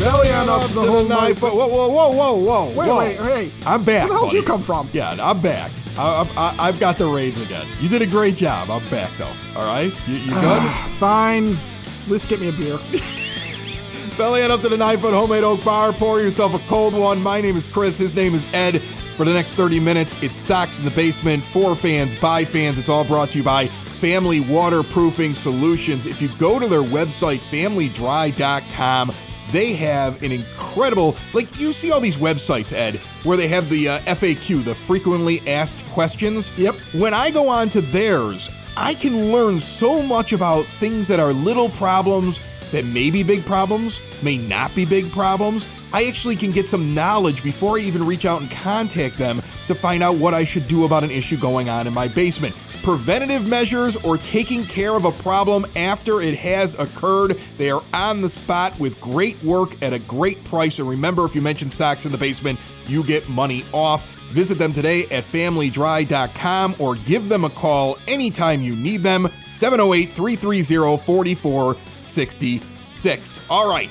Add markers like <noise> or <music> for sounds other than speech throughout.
Belly on up to the whole night. Whoa, whoa, whoa, whoa, whoa. Wait, whoa. wait, hey. I'm back. Where the hell did you come from? Yeah, I'm back. I, I, I've got the reins again. You did a great job. I'm back though. All right, you, you good? Ah, fine. At least get me a beer. <laughs> Belly on up to the nine foot homemade oak bar. Pour yourself a cold one. My name is Chris. His name is Ed. For the next 30 minutes, it's Sox in the Basement for fans, by fans. It's all brought to you by Family Waterproofing Solutions. If you go to their website, familydry.com, they have an incredible, like you see all these websites, Ed, where they have the uh, FAQ, the frequently asked questions. Yep. When I go on to theirs, I can learn so much about things that are little problems that may be big problems, may not be big problems. I actually can get some knowledge before I even reach out and contact them to find out what I should do about an issue going on in my basement. Preventative measures or taking care of a problem after it has occurred. They are on the spot with great work at a great price. And remember, if you mention Sox in the Basement, you get money off. Visit them today at familydry.com or give them a call anytime you need them. 708 330 4466. All right,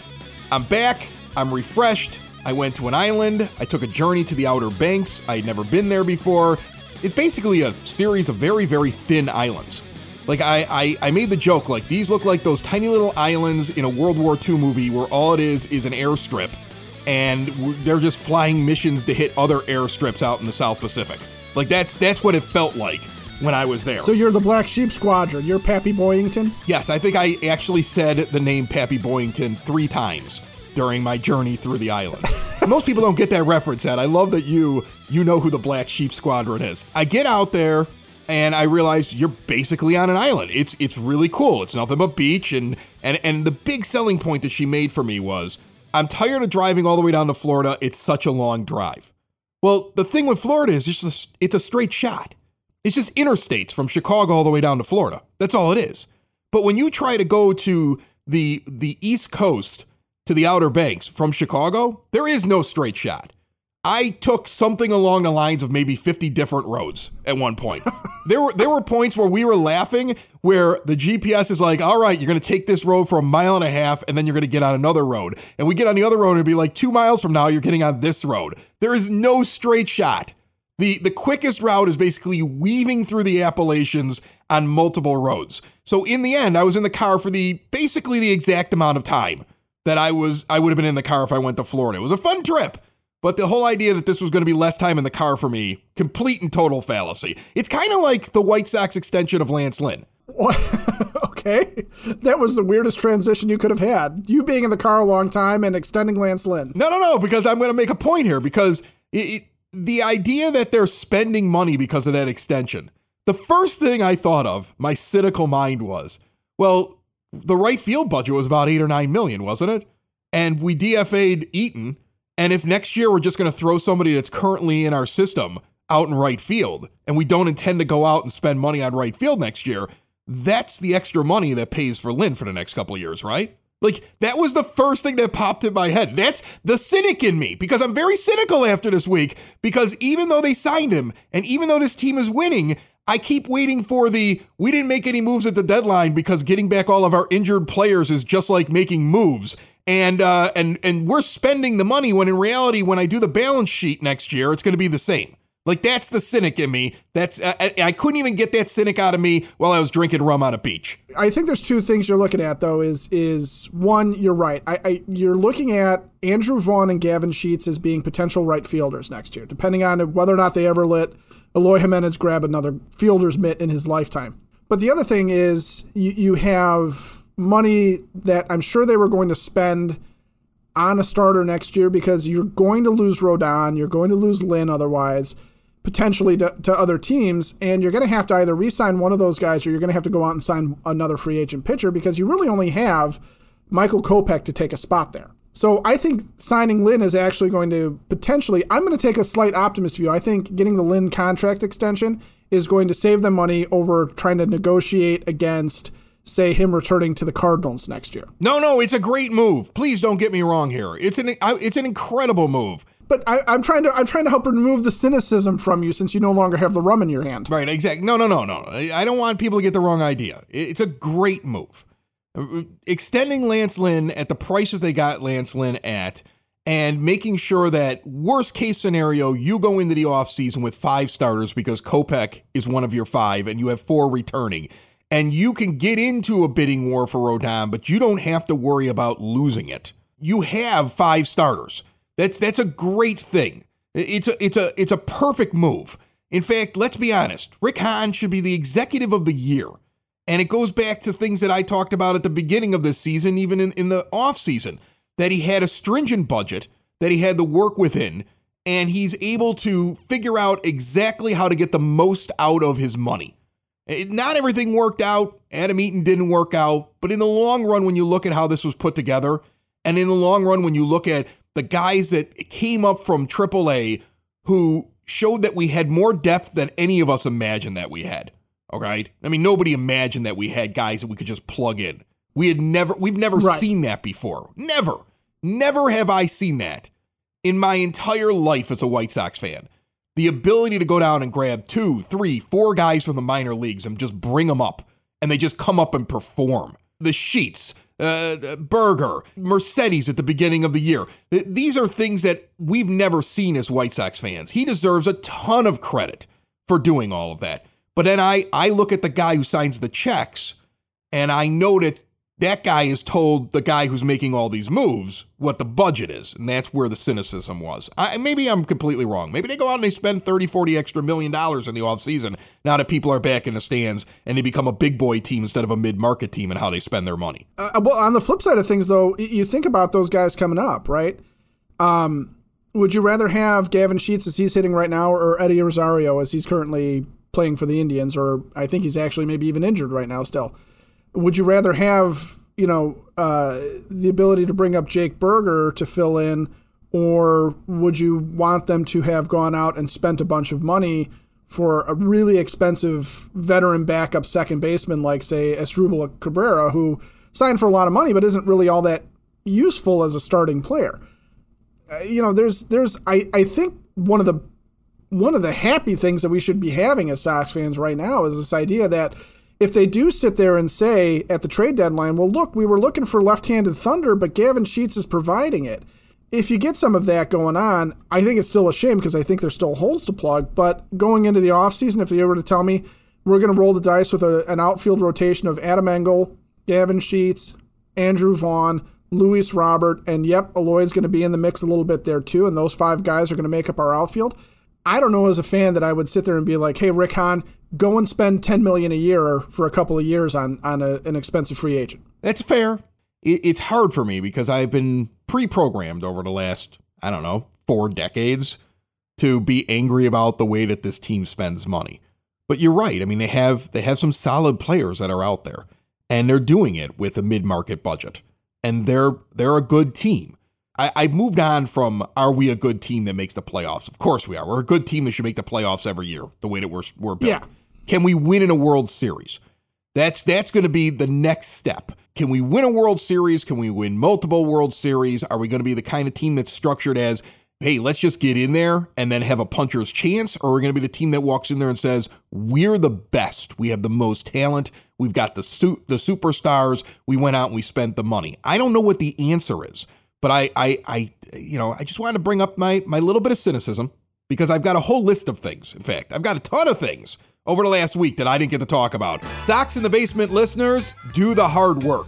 I'm back. I'm refreshed. I went to an island. I took a journey to the Outer Banks. I had never been there before. It's basically a series of very, very thin islands. Like I, I, I made the joke like these look like those tiny little islands in a World War II movie where all it is is an airstrip, and they're just flying missions to hit other airstrips out in the South Pacific. Like that's that's what it felt like when I was there. So you're the Black Sheep Squadron. You're Pappy Boyington. Yes, I think I actually said the name Pappy Boyington three times during my journey through the island. <laughs> Most people don't get that reference, Ed. I love that you you know who the Black Sheep Squadron is. I get out there and I realize you're basically on an island. It's it's really cool. It's nothing but beach and and and the big selling point that she made for me was I'm tired of driving all the way down to Florida. It's such a long drive. Well, the thing with Florida is it's just a, it's a straight shot. It's just interstates from Chicago all the way down to Florida. That's all it is. But when you try to go to the the East Coast to the Outer Banks from Chicago, there is no straight shot. I took something along the lines of maybe 50 different roads at one point. <laughs> there were there were points where we were laughing where the GPS is like, "All right, you're going to take this road for a mile and a half and then you're going to get on another road." And we get on the other road and it'd be like 2 miles from now you're getting on this road. There is no straight shot. The the quickest route is basically weaving through the Appalachians on multiple roads. So in the end, I was in the car for the basically the exact amount of time that I was I would have been in the car if I went to Florida. It was a fun trip. But the whole idea that this was going to be less time in the car for me, complete and total fallacy. It's kind of like the White Sox extension of Lance Lynn. <laughs> okay. That was the weirdest transition you could have had. You being in the car a long time and extending Lance Lynn. No, no, no, because I'm going to make a point here because it, it, the idea that they're spending money because of that extension. The first thing I thought of, my cynical mind was, well, the right field budget was about 8 or 9 million, wasn't it? And we DFA'd Eaton, and if next year we're just going to throw somebody that's currently in our system out in right field and we don't intend to go out and spend money on right field next year, that's the extra money that pays for Lynn for the next couple of years, right? Like that was the first thing that popped in my head. That's the cynic in me because I'm very cynical after this week because even though they signed him and even though this team is winning, I keep waiting for the we didn't make any moves at the deadline because getting back all of our injured players is just like making moves. And uh and and we're spending the money when in reality when I do the balance sheet next year it's going to be the same. Like that's the cynic in me. That's I, I couldn't even get that cynic out of me while I was drinking rum on a beach. I think there's two things you're looking at though. Is is one, you're right. I, I you're looking at Andrew Vaughn and Gavin Sheets as being potential right fielders next year, depending on whether or not they ever let Eloy Jimenez grab another fielder's mitt in his lifetime. But the other thing is you, you have money that I'm sure they were going to spend on a starter next year because you're going to lose Rodon, you're going to lose Lynn otherwise potentially to, to, other teams, and you're going to have to either re-sign one of those guys or you're going to have to go out and sign another free agent pitcher because you really only have Michael Kopech to take a spot there. So I think signing Lynn is actually going to potentially. I'm going to take a slight optimist view. I think getting the Lynn contract extension is going to save them money over trying to negotiate against, say, him returning to the Cardinals next year. No, no, it's a great move. Please don't get me wrong here. It's an it's an incredible move. But I, am trying to I'm trying to help remove the cynicism from you since you no longer have the rum in your hand. Right, exactly. No, no, no, no. I don't want people to get the wrong idea. It's a great move extending Lance Lynn at the prices they got Lance Lynn at and making sure that worst case scenario you go into the offseason with five starters because Kopech is one of your five and you have four returning and you can get into a bidding war for Rodon but you don't have to worry about losing it. You have five starters. That's that's a great thing. It's a it's a it's a perfect move. In fact, let's be honest. Rick Hahn should be the executive of the year and it goes back to things that I talked about at the beginning of this season, even in, in the off season, that he had a stringent budget that he had to work within, and he's able to figure out exactly how to get the most out of his money. It, not everything worked out. Adam Eaton didn't work out. But in the long run, when you look at how this was put together, and in the long run, when you look at the guys that came up from AAA who showed that we had more depth than any of us imagined that we had. All right. I mean, nobody imagined that we had guys that we could just plug in. We had never, we've never right. seen that before. Never, never have I seen that in my entire life as a White Sox fan. The ability to go down and grab two, three, four guys from the minor leagues and just bring them up, and they just come up and perform. The Sheets, uh, Burger, Mercedes at the beginning of the year. These are things that we've never seen as White Sox fans. He deserves a ton of credit for doing all of that. But then I, I look at the guy who signs the checks and I know that that guy has told the guy who's making all these moves what the budget is. And that's where the cynicism was. I, maybe I'm completely wrong. Maybe they go out and they spend 30, 40 extra million dollars in the offseason now that people are back in the stands and they become a big boy team instead of a mid market team and how they spend their money. Uh, well, on the flip side of things, though, you think about those guys coming up, right? Um, would you rather have Gavin Sheets as he's hitting right now or Eddie Rosario as he's currently playing for the Indians, or I think he's actually maybe even injured right now still. Would you rather have, you know, uh, the ability to bring up Jake Burger to fill in, or would you want them to have gone out and spent a bunch of money for a really expensive veteran backup second baseman like, say, Asdrubal Cabrera, who signed for a lot of money but isn't really all that useful as a starting player? Uh, you know, there's, there's, I, I think one of the one of the happy things that we should be having as Sox fans right now is this idea that if they do sit there and say at the trade deadline, well, look, we were looking for left handed thunder, but Gavin Sheets is providing it. If you get some of that going on, I think it's still a shame because I think there's still holes to plug. But going into the offseason, if they were to tell me we're going to roll the dice with a, an outfield rotation of Adam Engel, Gavin Sheets, Andrew Vaughn, Luis Robert, and yep, Eloy's going to be in the mix a little bit there too, and those five guys are going to make up our outfield. I don't know as a fan that I would sit there and be like, "Hey, Rick Hahn, go and spend 10 million a year for a couple of years on on a, an expensive free agent." That's fair. it's hard for me because I've been pre-programmed over the last I don't know four decades to be angry about the way that this team spends money. But you're right. I mean, they have they have some solid players that are out there, and they're doing it with a mid-market budget, and they're they're a good team. I, I moved on from are we a good team that makes the playoffs? Of course we are. We're a good team that should make the playoffs every year, the way that we're we're built. Yeah. Can we win in a World Series? That's that's going to be the next step. Can we win a World Series? Can we win multiple World Series? Are we going to be the kind of team that's structured as, hey, let's just get in there and then have a puncher's chance? Or are we going to be the team that walks in there and says, we're the best. We have the most talent. We've got the su- the superstars. We went out and we spent the money. I don't know what the answer is. But I, I, I, you know, I just wanted to bring up my my little bit of cynicism because I've got a whole list of things. In fact, I've got a ton of things over the last week that I didn't get to talk about. Sox in the Basement listeners, do the hard work.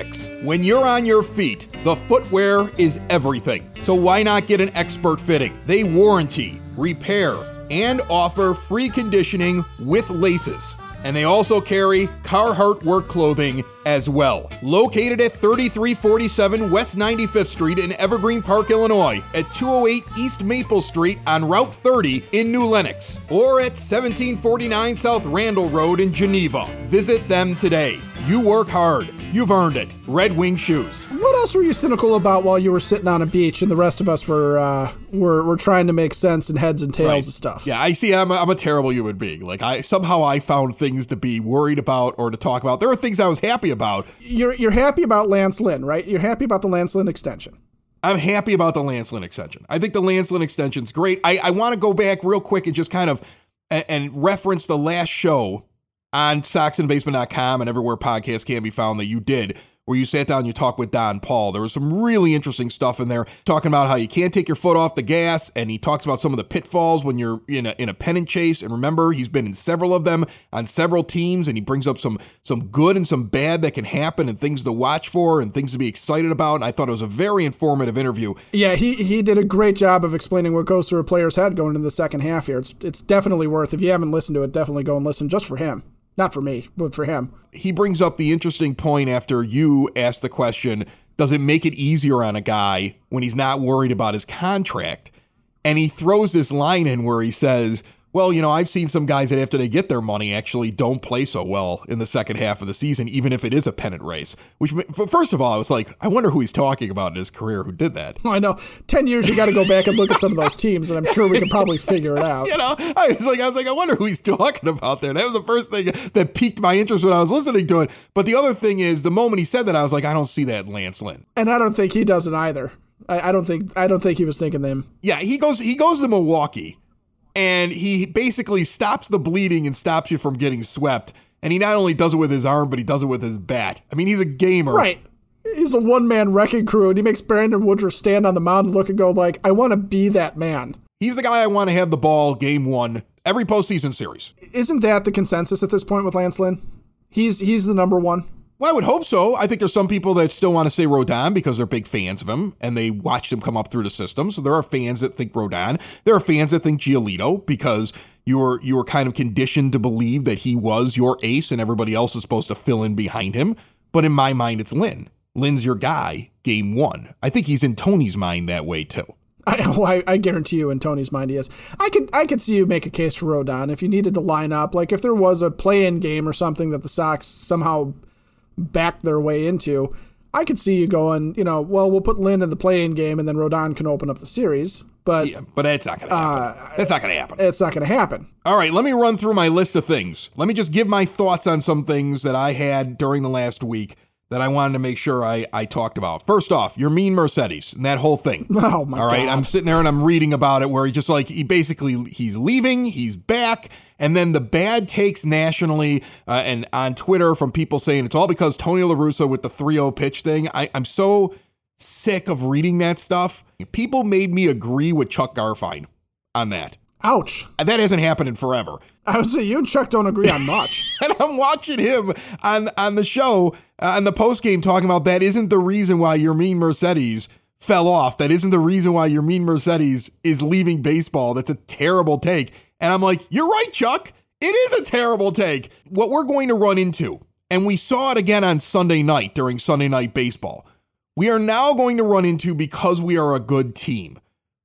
Six. When you're on your feet, the footwear is everything. So why not get an expert fitting? They warranty, repair, and offer free conditioning with laces. And they also carry Carhartt work clothing as well. Located at 3347 West 95th Street in Evergreen Park, Illinois, at 208 East Maple Street on Route 30 in New Lenox, or at 1749 South Randall Road in Geneva. Visit them today. You work hard. You've earned it. Red Wing Shoes. What else were you cynical about while you were sitting on a beach and the rest of us were uh, were, were trying to make sense and heads and tails Right. of stuff? Yeah, I see. I'm a, I'm a terrible human being. Like I somehow I found things to be worried about or to talk about. There are things I was happy about. You're you're happy about Lance Lynn, right? You're happy about the Lance Lynn extension. I'm happy about the Lance Lynn extension. I think the Lance Lynn extension's great. I, I want to go back real quick and just kind of and, and reference the last show on SoxandBasement.com and everywhere podcasts can be found that you did, where you sat down you talked with Don Paul. There was some really interesting stuff in there, talking about how you can't take your foot off the gas, and he talks about some of the pitfalls when you're in a in a pennant chase. And remember, he's been in several of them on several teams, and he brings up some some good and some bad that can happen, and things to watch for, and things to be excited about. And I thought it was a very informative interview. Yeah, he he did a great job of explaining what goes through a player's head going into the second half here. It's it's definitely worth if you haven't listened to it, definitely go and listen just for him. Not for me, but for him. he brings up the interesting point after you asked the question does it make it easier on a guy when he's not worried about his contract and he throws this line in where he says well you know i've seen some guys that after they get their money actually don't play so well in the second half of the season even if it is a pennant race which first of all i was like i wonder who he's talking about in his career who did that I know. Ten years you got to go back and look at some of those teams, and I'm sure we can probably figure it out. <laughs> you know, I was like, I was like, I wonder who he's talking about there. That was the first thing that piqued my interest when I was listening to it. But the other thing is, the moment he said that, I was like, I don't see that Lance Lynn. And I don't think he doesn't either. I, I don't think I don't think he was thinking them. Yeah, he goes he goes to Milwaukee and he basically stops the bleeding and stops you from getting swept. And he not only does it with his arm, but he does it with his bat. I mean, he's a gamer. Right. He's a one man wrecking crew, and he makes Brandon Woodruff stand on the mound and look and go like, "I want to be that man." He's the guy I want to have the ball game one every postseason series. Isn't that the consensus at this point with Lance Lynn? He's he's the number one. Well, I would hope so. I think there's some people that still want to say Rodon because they're big fans of him and they watched him come up through the system. So there are fans that think Rodon. There are fans that think Giolito because you were you were kind of conditioned to believe that he was your ace and everybody else is supposed to fill in behind him. But in my mind, it's Lynn. Lynn's your guy. Game one. I think he's in Tony's mind that way too. I, <laughs> I, I guarantee you, in Tony's mind, he is. I could I could see you make a case for Rodon if you needed to line up, like if there was a play-in game or something that the Sox somehow backed their way into. I could see you going, you know, well, we'll put Lynn in the play-in game, and then Rodon can open up the series. But Yeah, but it's not going to uh, happen. that's not going to happen. it's not going to happen. All right, let me run through my list of things. Let me just give my thoughts on some things that I had during the last week that I wanted to make sure I, I talked about. First off, Yermin Mercedes and that whole thing. <laughs> Oh my All right, God. I'm sitting there and I'm reading about it where he just like he basically he's leaving, he's back, and then the bad takes nationally uh, and on Twitter from people saying it's all because Tony La Russa with the 3-0 pitch thing. I, I'm so sick of reading that stuff. People made me agree with Chuck Garfien on that. Ouch. That hasn't happened in forever. I would say you and Chuck don't agree on <laughs> much. and I'm watching him on on the show uh, on the post game talking about that isn't the reason why Yermin Mercedes fell off. That isn't the reason why Yermin Mercedes is leaving baseball. That's a terrible take. And I'm like, you're right, Chuck. It is a terrible take. What we're going to run into, and we saw it again on Sunday night during Sunday night baseball. We are now going to run into because we are a good team.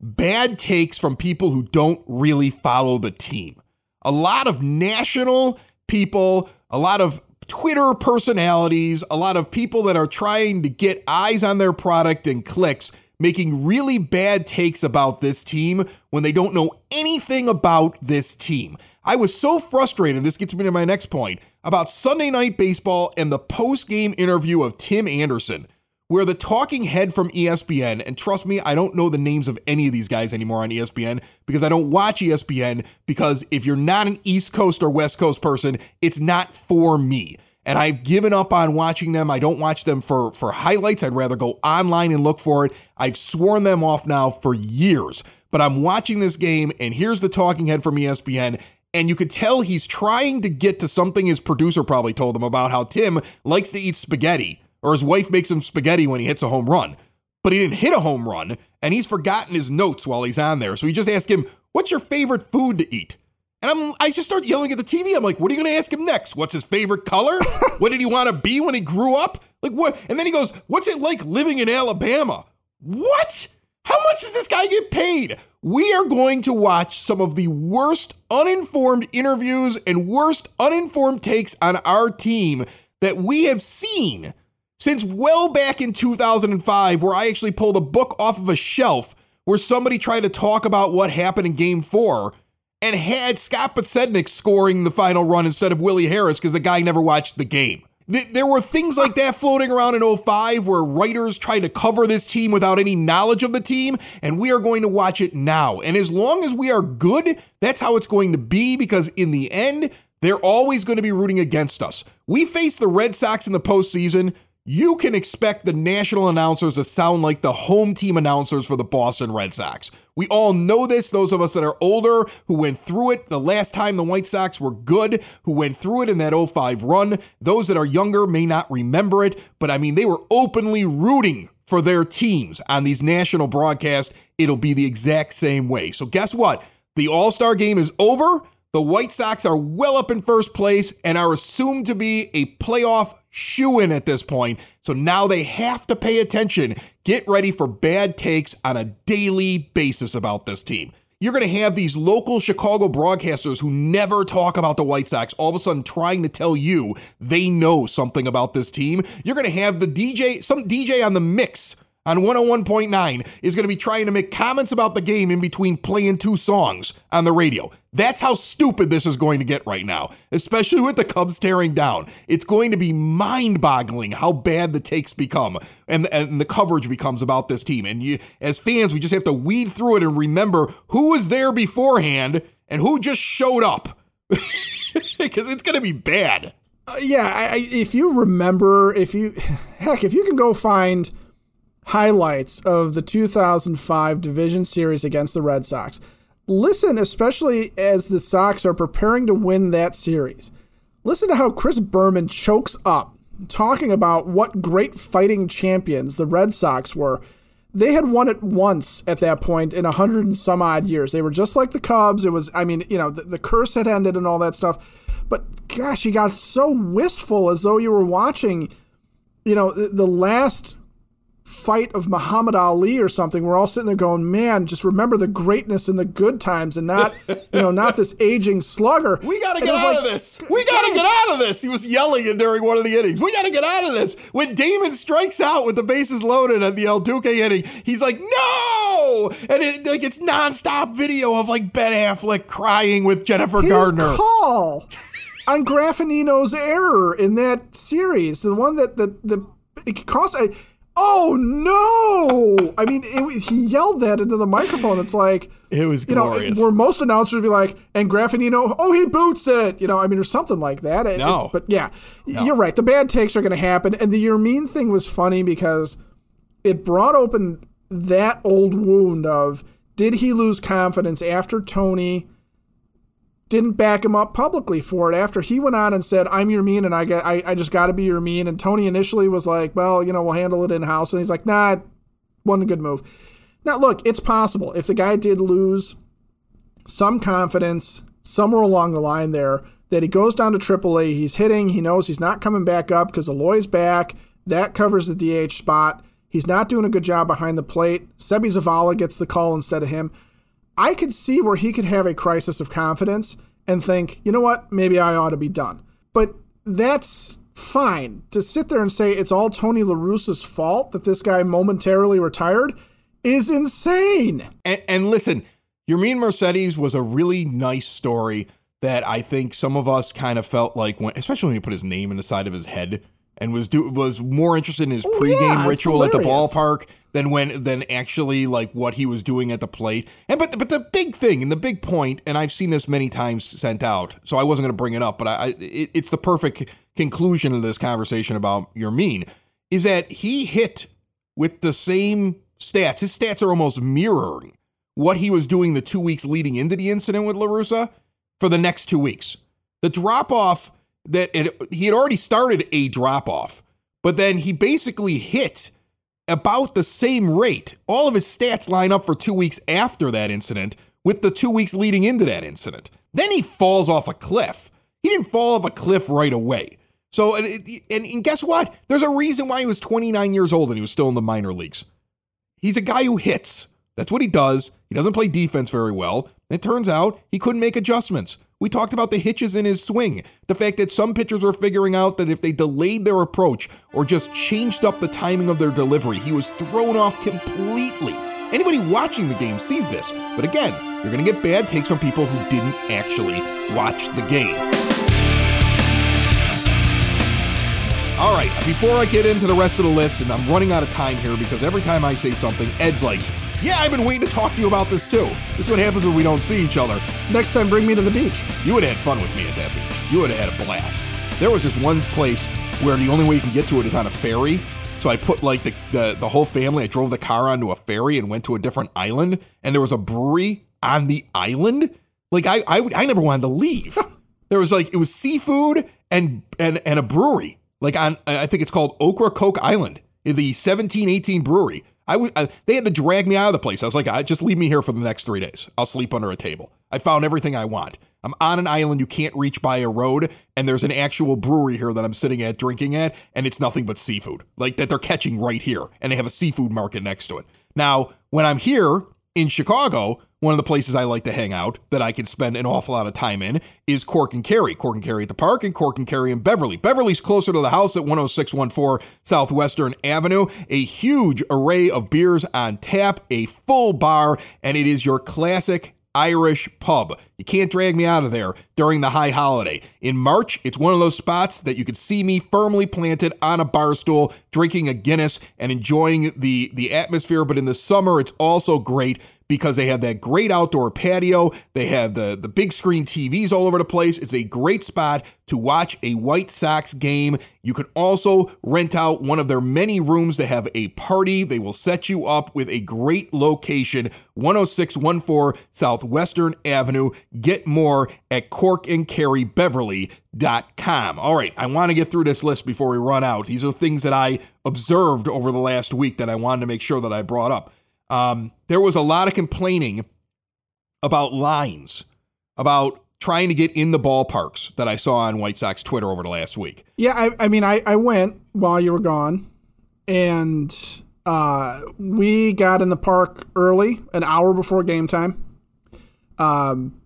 Bad takes from people who don't really follow the team a lot of national people, a lot of Twitter personalities, a lot of people that are trying to get eyes on their product and clicks, making really bad takes about this team when they don't know anything about this team. I was so frustrated, and this gets me to my next point, about Sunday Night Baseball and the post game interview of Tim Anderson where the talking head from ESPN, and trust me, I don't know the names of any of these guys anymore on ESPN because I don't watch ESPN because if you're not an East Coast or West Coast person, it's not for me. And I've given up on watching them. I don't watch them for, for highlights. I'd rather go online and look for it. I've sworn them off now for years. But I'm watching this game, and here's the talking head from ESPN. And you could tell he's trying to get to something his producer probably told him about how Tim likes to eat spaghetti or his wife makes him spaghetti when he hits a home run. But he didn't hit a home run, and he's forgotten his notes while he's on there. So he just asked him, What's your favorite food to eat? And I'm, I just start yelling at the TV. I'm like, what are you going to ask him next? What's his favorite color? <laughs> what did he want to be when he grew up? Like what? And then he goes, what's it like living in Alabama? What? How much does this guy get paid? We are going to watch some of the worst uninformed interviews and worst uninformed takes on our team that we have seen since well back in 2005, where I actually pulled a book off of a shelf where somebody tried to talk about what happened in game four and had Scott Podsednik scoring the final run instead of Willie Harris because the guy never watched the game. There were things like that floating around in 05 where writers tried to cover this team without any knowledge of the team, and we are going to watch it now. And as long as we are good, that's how it's going to be because in the end, they're always going to be rooting against us. We face the Red Sox in the postseason you can expect the national announcers to sound like the home team announcers for the Boston Red Sox. We all know this, those of us that are older who went through it the last time the White Sox were good, who went through it in that 05 run. Those that are younger may not remember it, but I mean, they were openly rooting for their teams on these national broadcasts. It'll be the exact same way. So, guess what? The All Star game is over. The White Sox are well up in first place and are assumed to be a playoff shoe in at this point. So now they have to pay attention. Get ready for bad takes on a daily basis about this team. You're going to have these local Chicago broadcasters who never talk about the White Sox all of a sudden trying to tell you they know something about this team. You're going to have the DJ, some DJ on the mix on 101.9 is going to be trying to make comments about the game in between playing two songs on the radio. That's how stupid this is going to get right now, especially with the Cubs tearing down. It's going to be mind boggling how bad the takes become and, and the coverage becomes about this team. And you, as fans, we just have to weed through it and remember who was there beforehand and who just showed up <laughs> because it's going to be bad. Uh, yeah, I, I, if you remember, if you, <sighs> heck, if you can go find highlights of the 2005 Division Series against the Red Sox. Listen, especially as the Sox are preparing to win that series. Listen to how Chris Berman chokes up talking about what great fighting champions the Red Sox were. They had won it once at that point in a hundred and some odd years. They were just like the Cubs. It was, I mean, you know, the, the curse had ended and all that stuff. But gosh, you got so wistful as though you were watching, you know, the, the last fight of Muhammad Ali or something. We're all sitting there going, "Man, just remember the greatness and the good times, and not, you know, not this aging slugger." <laughs> We got to get out like, of this. We got to get out of this. He was yelling it during one of the innings. We got to get out of this. When Damon strikes out with the bases loaded at the El Duque inning, he's like, "No!" And it like it's nonstop video of like Ben Affleck crying with Jennifer His Garner. Call. on Graffanino's error in that series, the one that the the it cost. I, oh no! I mean, it, he yelled that into the microphone. It's like it was glorious. You know, where most announcers would be like, and Graffanino, oh, he boots it, you know. I mean, or something like that. No, it, but yeah, no. you're right. The bad takes are going to happen, and the Yermin thing was funny because it brought open that old wound of did he lose confidence after Tony didn't back him up publicly for it after he went on and said, I'm Yermin and I get I, I just gotta be Yermin. And Tony initially was like, Well, you know, we'll handle it in house. And he's like, nah, wasn't a good move. Now look, it's possible. If the guy did lose some confidence somewhere along the line there, that he goes down to AAA, he's hitting, he knows he's not coming back up because Eloy's back. That covers the DH spot. He's not doing a good job behind the plate. Seby Zavala gets the call instead of him. I could see where he could have a crisis of confidence and think, you know what, maybe I ought to be done. But that's fine. To sit there and say it's all Tony La Russa's fault that this guy momentarily retired is insane. And, and listen, mean Mercedes was a really nice story that I think some of us kind of felt like when, especially when he put his name in the side of his head and was do was more interested in his oh, pregame yeah, ritual at the ballpark than when than actually like what he was doing at the plate. And but but the big thing and the big point, and I've seen this many times sent out, so I wasn't going to bring it up, but I, I it, it's the perfect conclusion of this conversation about Yermin is that he hit with the same stats. His stats are almost mirroring what he was doing the two weeks leading into the incident with La Russa for the next two weeks. The drop off that it, he had already started a drop off, but then he basically hit about the same rate. All of his stats line up for two weeks after that incident with the two weeks leading into that incident. Then he falls off a cliff. He didn't fall off a cliff right away. So, and, and, and guess what? There's a reason why he was 29 years old and he was still in the minor leagues. He's a guy who hits. That's what he does. He doesn't play defense very well. It turns out he couldn't make adjustments. We talked about the hitches in his swing. The fact that some pitchers were figuring out that if they delayed their approach or just changed up the timing of their delivery, he was thrown off completely. Anybody watching the game sees this. But again, you're going to get bad takes from people who didn't actually watch the game. All right, before I get into the rest of the list, and I'm running out of time here because every time I say something, Ed's like, yeah, I've been waiting to talk to you about this too. This is what happens when we don't see each other. Next time, bring me to the beach. You would have had fun with me at that beach. You would have had a blast. There was this one place where the only way you can get to it is on a ferry. So I put like the, the, the whole family, I drove the car onto a ferry and went to a different island, and there was a brewery on the island. Like I I, I never wanted to leave. <laughs> there was like it was seafood and and and a brewery like on I think it's called Ocracoke Island, the 1718 brewery. I, w- I they had to drag me out of the place. I was like, I just leave me here for the next three days. I'll sleep under a table. I found everything I want. I'm on an island you can't reach by a road, and there's an actual brewery here that I'm sitting at drinking at, and it's nothing but seafood, like that they're catching right here, and they have a seafood market next to it. Now, when I'm here in Chicago, one of the places I like to hang out that I can spend an awful lot of time in is Cork and Kerry. Cork and Kerry at the park and Cork and Kerry in Beverly. Beverly's closer to the house at 10614 Southwestern Avenue. A huge array of beers on tap, a full bar, and it is your classic Irish pub. You can't drag me out of there during the high holiday. In March, it's one of those spots that you could see me firmly planted on a bar stool, drinking a Guinness and enjoying the, the atmosphere. But in the summer, it's also great because they have that great outdoor patio. They have the, the big screen TVs all over the place. It's a great spot to watch a White Sox game. You can also rent out one of their many rooms to have a party. They will set you up with a great location 10614 Southwestern Avenue. Get more at corkandkerrybeverly.com. All right, I want to get through this list before we run out. These are things that I observed over the last week that I wanted to make sure that I brought up um, there was a lot of complaining about lines, about trying to get in the ballparks that I saw on White Sox Twitter over the last week. Yeah, I, I mean, I, I went while you were gone, and uh, we got in the park early, an hour before game time. Um,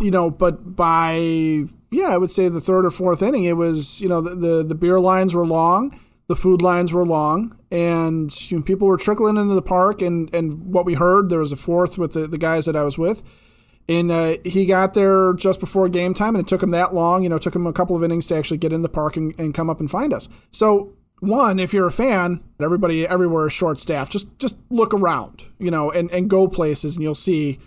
you know, but by yeah, I would say the third or fourth inning, it was you know the the, the beer lines were long the food lines were long and you know, people were trickling into the park and, and what we heard there was a fourth with the, the guys that i was with. And uh, he got there just before game time and it took him that long you know took him a couple of innings to actually get in the park and, and come up and find us. So one if you're a fan everybody everywhere is short staffed. Just just look around you know and, and go places and you'll see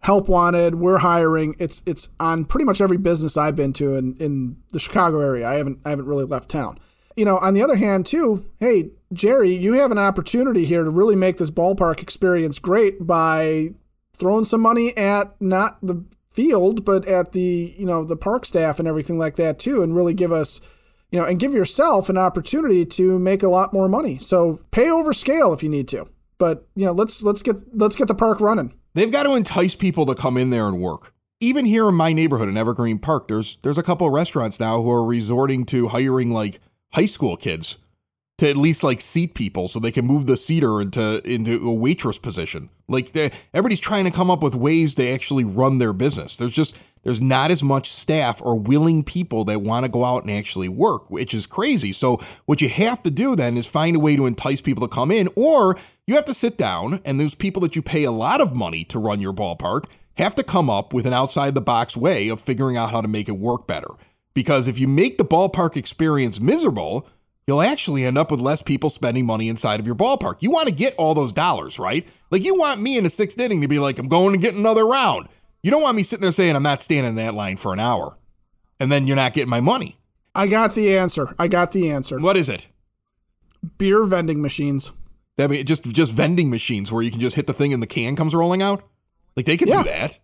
help wanted we're hiring it's it's on pretty much every business i've been to in, in the chicago area i haven't i haven't really left town you know, on the other hand, too, hey, Jerry, you have an opportunity here to really make this ballpark experience great by throwing some money at not the field, but at the, you know, the park staff and everything like that, too, and really give us, you know, and give yourself an opportunity to make a lot more money. So pay over scale if you need to. But, you know, let's let's get let's get the park running. They've got to entice people to come in there and work even here in my neighborhood in Evergreen Park, there's there's a couple of restaurants now who are resorting to hiring like high school kids to at least like seat people so they can move the seater into into a waitress position. Like everybody's trying to come up with ways to actually run their business. There's just there's not as much staff or willing people that want to go out and actually work, which is crazy. So what you have to do then is find a way to entice people to come in or you have to sit down and those people that you pay a lot of money to run your ballpark have to come up with an outside the box way of figuring out how to make it work better. Because if you make the ballpark experience miserable, you'll actually end up with less people spending money inside of your ballpark. You want to get all those dollars, right? Like you want me in the sixth inning to be like, I'm going to get another round. You don't want me sitting there saying I'm not standing in that line for an hour. And then you're not getting my money. I got the answer. I got the answer. What is it? Beer vending machines. I mean, just just vending machines where you can just hit the thing and the can comes rolling out. Like they can yeah. do that.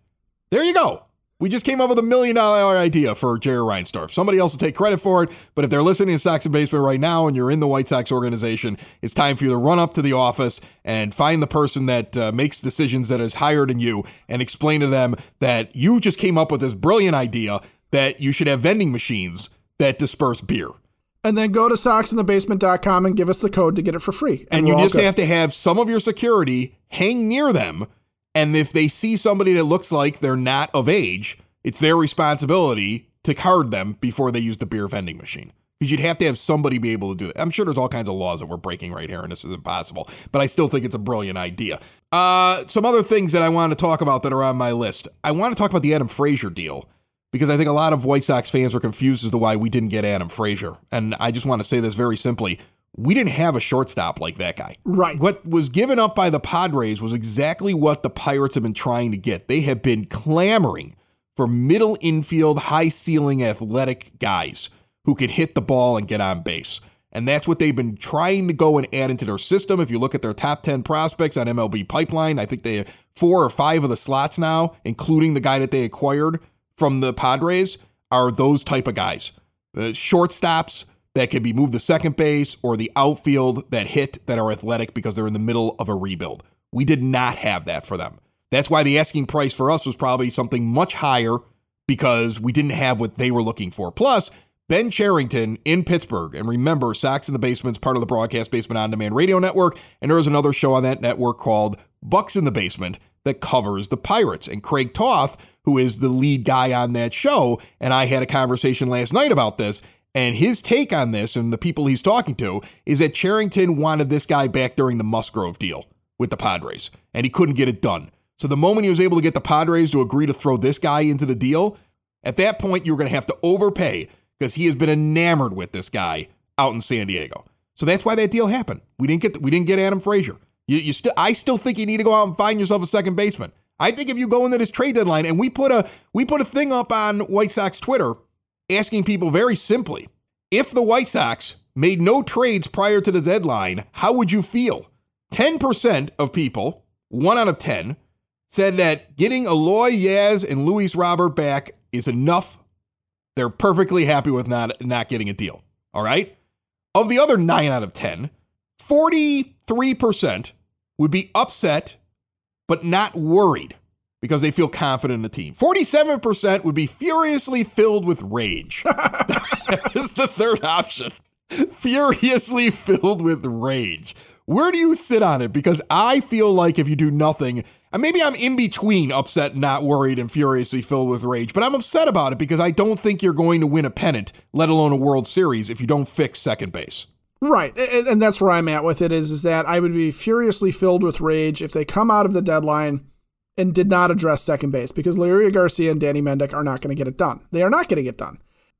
There you go. We just came up with a million dollar idea for Jerry Reinsdorf. Somebody else will take credit for it, but if they're listening to Sox and Basement right now and you're in the White Sox organization, it's time for you to run up to the office and find the person that uh, makes decisions that is higher than you and explain to them that you just came up with this brilliant idea that you should have vending machines that disperse beer. And then go to soxinthebasement.com and give us the code to get it for free. And, and you just have to have some of your security hang near them and if they see somebody that looks like they're not of age, it's their responsibility to card them before they use the beer vending machine. Because you'd have to have somebody be able to do it. I'm sure there's all kinds of laws that we're breaking right here, and this is impossible. But I still think it's a brilliant idea. Uh, some other things that I want to talk about that are on my list. I want to talk about the Adam Frazier deal because I think a lot of White Sox fans are confused as to why we didn't get Adam Frazier. And I just want to say this very simply we didn't have a shortstop like that guy. Right. What was given up by the Padres was exactly what the Pirates have been trying to get. They have been clamoring for middle infield, high ceiling athletic guys who can hit the ball and get on base. And that's what they've been trying to go and add into their system. If you look at their top 10 prospects on MLB Pipeline, I think they have four or five of the slots now, including the guy that they acquired from the Padres, are those type of guys. Uh, shortstops, that can be moved to second base or the outfield that hit that are athletic because they're in the middle of a rebuild. We did not have that for them. That's why the asking price for us was probably something much higher because we didn't have what they were looking for. Plus, Ben Cherington in Pittsburgh. And remember, Sox in the Basement is part of the Broadcast Basement On Demand Radio Network. And there is another show on that network called Bucks in the Basement that covers the Pirates. And Craig Toth, who is the lead guy on that show, and I had a conversation last night about this. And his take on this and the people he's talking to is that Cherington wanted this guy back during the Musgrove deal with the Padres, and he couldn't get it done. So the moment he was able to get the Padres to agree to throw this guy into the deal, at that point you were going to have to overpay because he has been enamored with this guy out in San Diego. So that's why that deal happened. We didn't get the, we didn't get Adam Frazier. You, you still I still think you need to go out and find yourself a second baseman. I think if you go into this trade deadline and we put a we put a thing up on White Sox Twitter asking people very simply if the White Sox made no trades prior to the deadline, how would you feel? 10% of people, one out of 10, said that getting Eloy Yaz and Luis Robert back is enough. They're perfectly happy with not, not getting a deal. All right? Of the other 9 out of 10, 43% would be upset but not worried because they feel confident in the team. 47% would be furiously filled with rage. <laughs> that is the third option. Furiously filled with rage. Where do you sit on it? Because I feel like if you do nothing, and maybe I'm in between upset, not worried, and furiously filled with rage, but I'm upset about it because I don't think you're going to win a pennant, let alone a World Series, if you don't fix second base. Right, and that's where I'm at with it. Is is that I would be furiously filled with rage if they come out of the deadline and did not address second base because Leury Garcia and Danny Mendick are not going to get it done. They are not getting it done.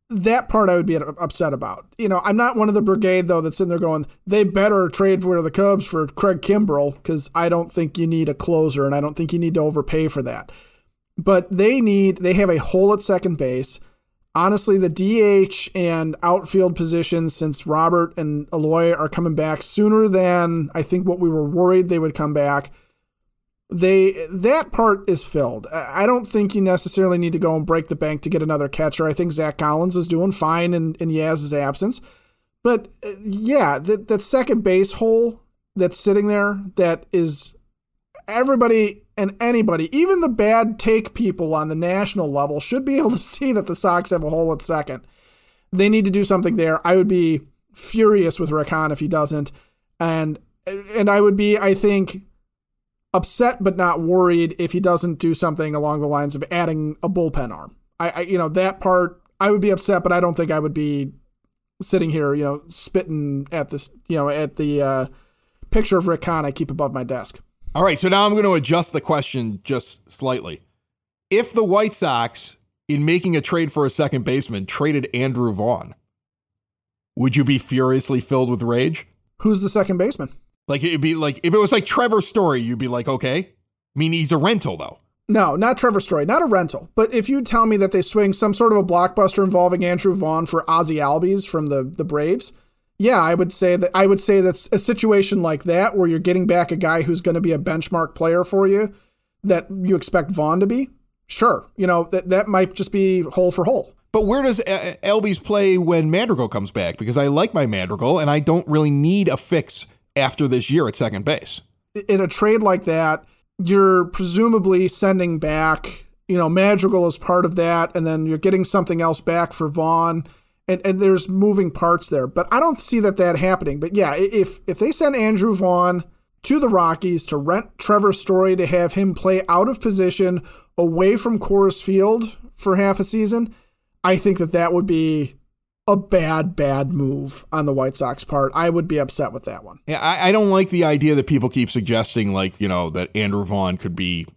That part I would be upset about. You know, I'm not one of the brigade though that's in there going, they better trade for the Cubs for Craig Kimbrel because I don't think you need a closer and I don't think you need to overpay for that. But they need, they have a hole at second base. Honestly, the DH and outfield positions, since Robert and Eloy are coming back sooner than I think what we were worried they would come back they that part is filled. I don't think you necessarily need to go and break the bank to get another catcher. I think Zach Collins is doing fine in, in Yaz's absence. But uh, yeah, that, that second base hole that's sitting there that is everybody and anybody, even the bad take people on the national level, should be <laughs> able to see that the Sox have a hole at second. They need to do something there. I would be furious with Rick Hahn if he doesn't. And and I would be, I think, upset but not worried if he doesn't do something along the lines of adding a bullpen arm. I, I you know that part I would be upset, but I don't think I would be sitting here, you know, spitting at this, you know, at the uh, picture of Rick Hahn I keep above my desk. All right, so now I'm going to adjust the question just slightly. If the White Sox, in making a trade for a second baseman, traded Andrew Vaughn, would you be furiously filled with rage? Who's the second baseman? Like it'd be like if it was like Trevor Story, you'd be like, okay. I mean, he's a rental though. No, not Trevor Story, not a rental. But if you tell me that they swing some sort of a blockbuster involving Andrew Vaughn for Ozzie Albies from the the Braves, yeah, I would say that I would say that's a situation like that where you're getting back a guy who's going to be a benchmark player for you that you expect Vaughn to be. sure, you know that that might just be hole for hole. But where does Albies play when Madrigal comes back? Because I like my Madrigal, and I don't really need a fix after this year at second base. In a trade like that, you're presumably sending back, you know, Madrigal as part of that, and then you're getting something else back for Vaughn. And, and there's moving parts there, but I don't see that that happening. But yeah, if if they send Andrew Vaughn to the Rockies to rent Trevor Story to have him play out of position away from Coors Field for half a season, I think that that would be a bad, bad move on the White Sox part. I would be upset with that one. Yeah, I, I don't like the idea that people keep suggesting, like, you know, that Andrew Vaughn could be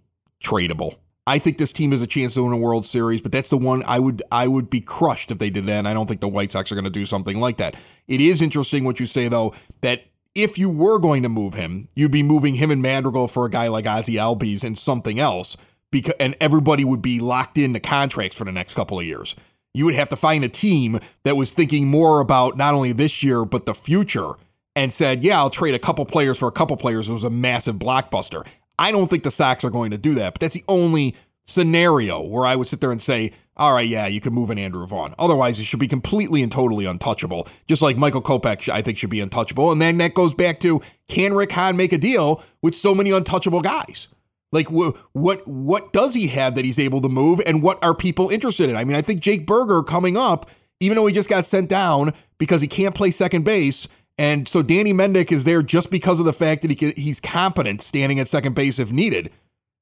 tradable. I think this team has a chance to win a World Series, but that's the one I would I would be crushed if they did that. And I don't think the White Sox are going to do something like that. It is interesting what you say though that if you were going to move him, you'd be moving him and Madrigal for a guy like Ozzie Albies and something else, because and everybody would be locked into contracts for the next couple of years you would have to find a team that was thinking more about not only this year, but the future and said, yeah, I'll trade a couple players for a couple players. It was a massive blockbuster. I don't think the Sox are going to do that, but that's the only scenario where I would sit there and say, all right, yeah, you can move an Andrew Vaughn. Otherwise, he should be completely and totally untouchable. Just like Michael Kopech, I think, should be untouchable. And then that goes back to can Rick Hahn make a deal with so many untouchable guys? Like wh- what what does he have that he's able to move, and what are people interested in? I mean, I think Jake Burger coming up, even though he just got sent down because he can't play second base, and so Danny Mendick is there just because of the fact that he can, he's competent standing at second base if needed.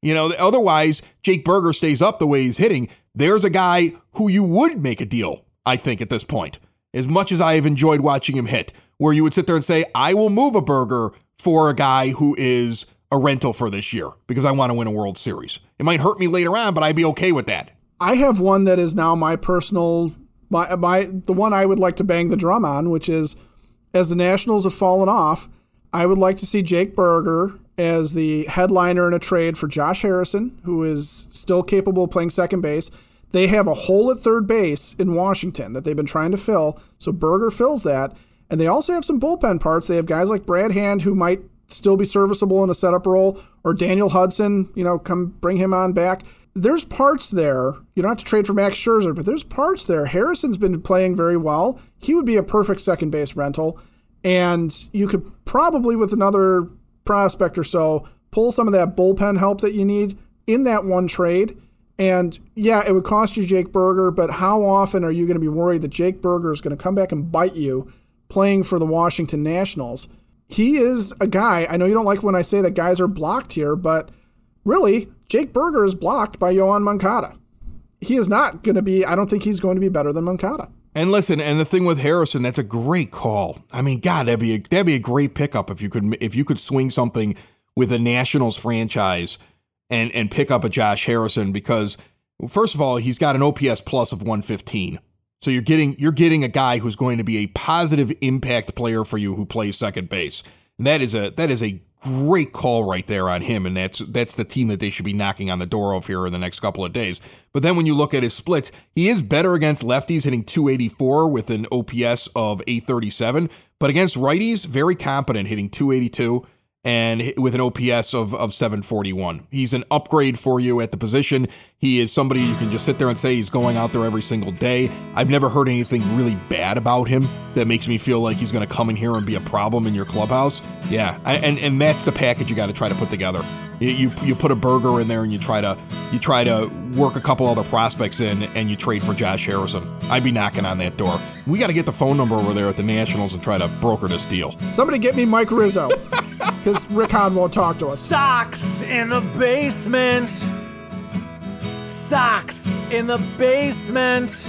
You know, otherwise Jake Burger stays up the way he's hitting. There's a guy who you would make a deal. I think at this point, as much as I have enjoyed watching him hit, where you would sit there and say, I will move a Burger for a guy who is a rental for this year because I want to win a World Series. It might hurt me later on, but I'd be okay with that. I have one that is now my personal my my the one I would like to bang the drum on, which is as the Nationals have fallen off, I would like to see Jake Burger as the headliner in a trade for Josh Harrison, who is still capable of playing second base. They have a hole at third base in Washington that they've been trying to fill, so Burger fills that. And they also have some bullpen parts. They have guys like Brad Hand who might still be serviceable in a setup role, or Daniel Hudson, you know, come bring him on back. There's parts there. You don't have to trade for Max Scherzer, but there's parts there. Harrison's been playing very well. He would be a perfect second base rental. And you could probably, with another prospect or so, pull some of that bullpen help that you need in that one trade. And yeah, it would cost you Jake Burger, but how often are you going to be worried that Jake Burger is going to come back and bite you playing for the Washington Nationals? He is a guy. I know you don't like when I say that guys are blocked here, but really, Jake Burger is blocked by Yoan Moncada. He is not going to be, I don't think he's going to be better than Moncada. And listen, and the thing with Harrison, that's a great call. I mean, God, that'd be a, that'd be a great pickup if you could if you could swing something with a Nationals franchise and and pick up a Josh Harrison because first of all, he's got an OPS plus of 115. So you're getting you're getting a guy who's going to be a positive impact player for you who plays second base. And that is a that is a great call right there on him, and that's that's the team that they should be knocking on the door of here in the next couple of days. But then when you look at his splits, he is better against lefties, hitting 284 with an OPS of 837, but against righties, very competent, hitting 282 and with an OPS of, of 741. He's an upgrade for you at the position. He is somebody you can just sit there and say he's going out there every single day. I've never heard anything really bad about him that makes me feel like he's going to come in here and be a problem in your clubhouse. Yeah, and and that's the package you got to try to put together. You, you put a burger in there and you try to you try to work a couple other prospects in and you trade for Josh Harrison. I'd be knocking on that door. We got to get the phone number over there at the Nationals and try to broker this deal. Somebody get me Mike Rizzo <laughs> because Rick Hahn won't talk to us. Sox in the basement. Sox in the basement.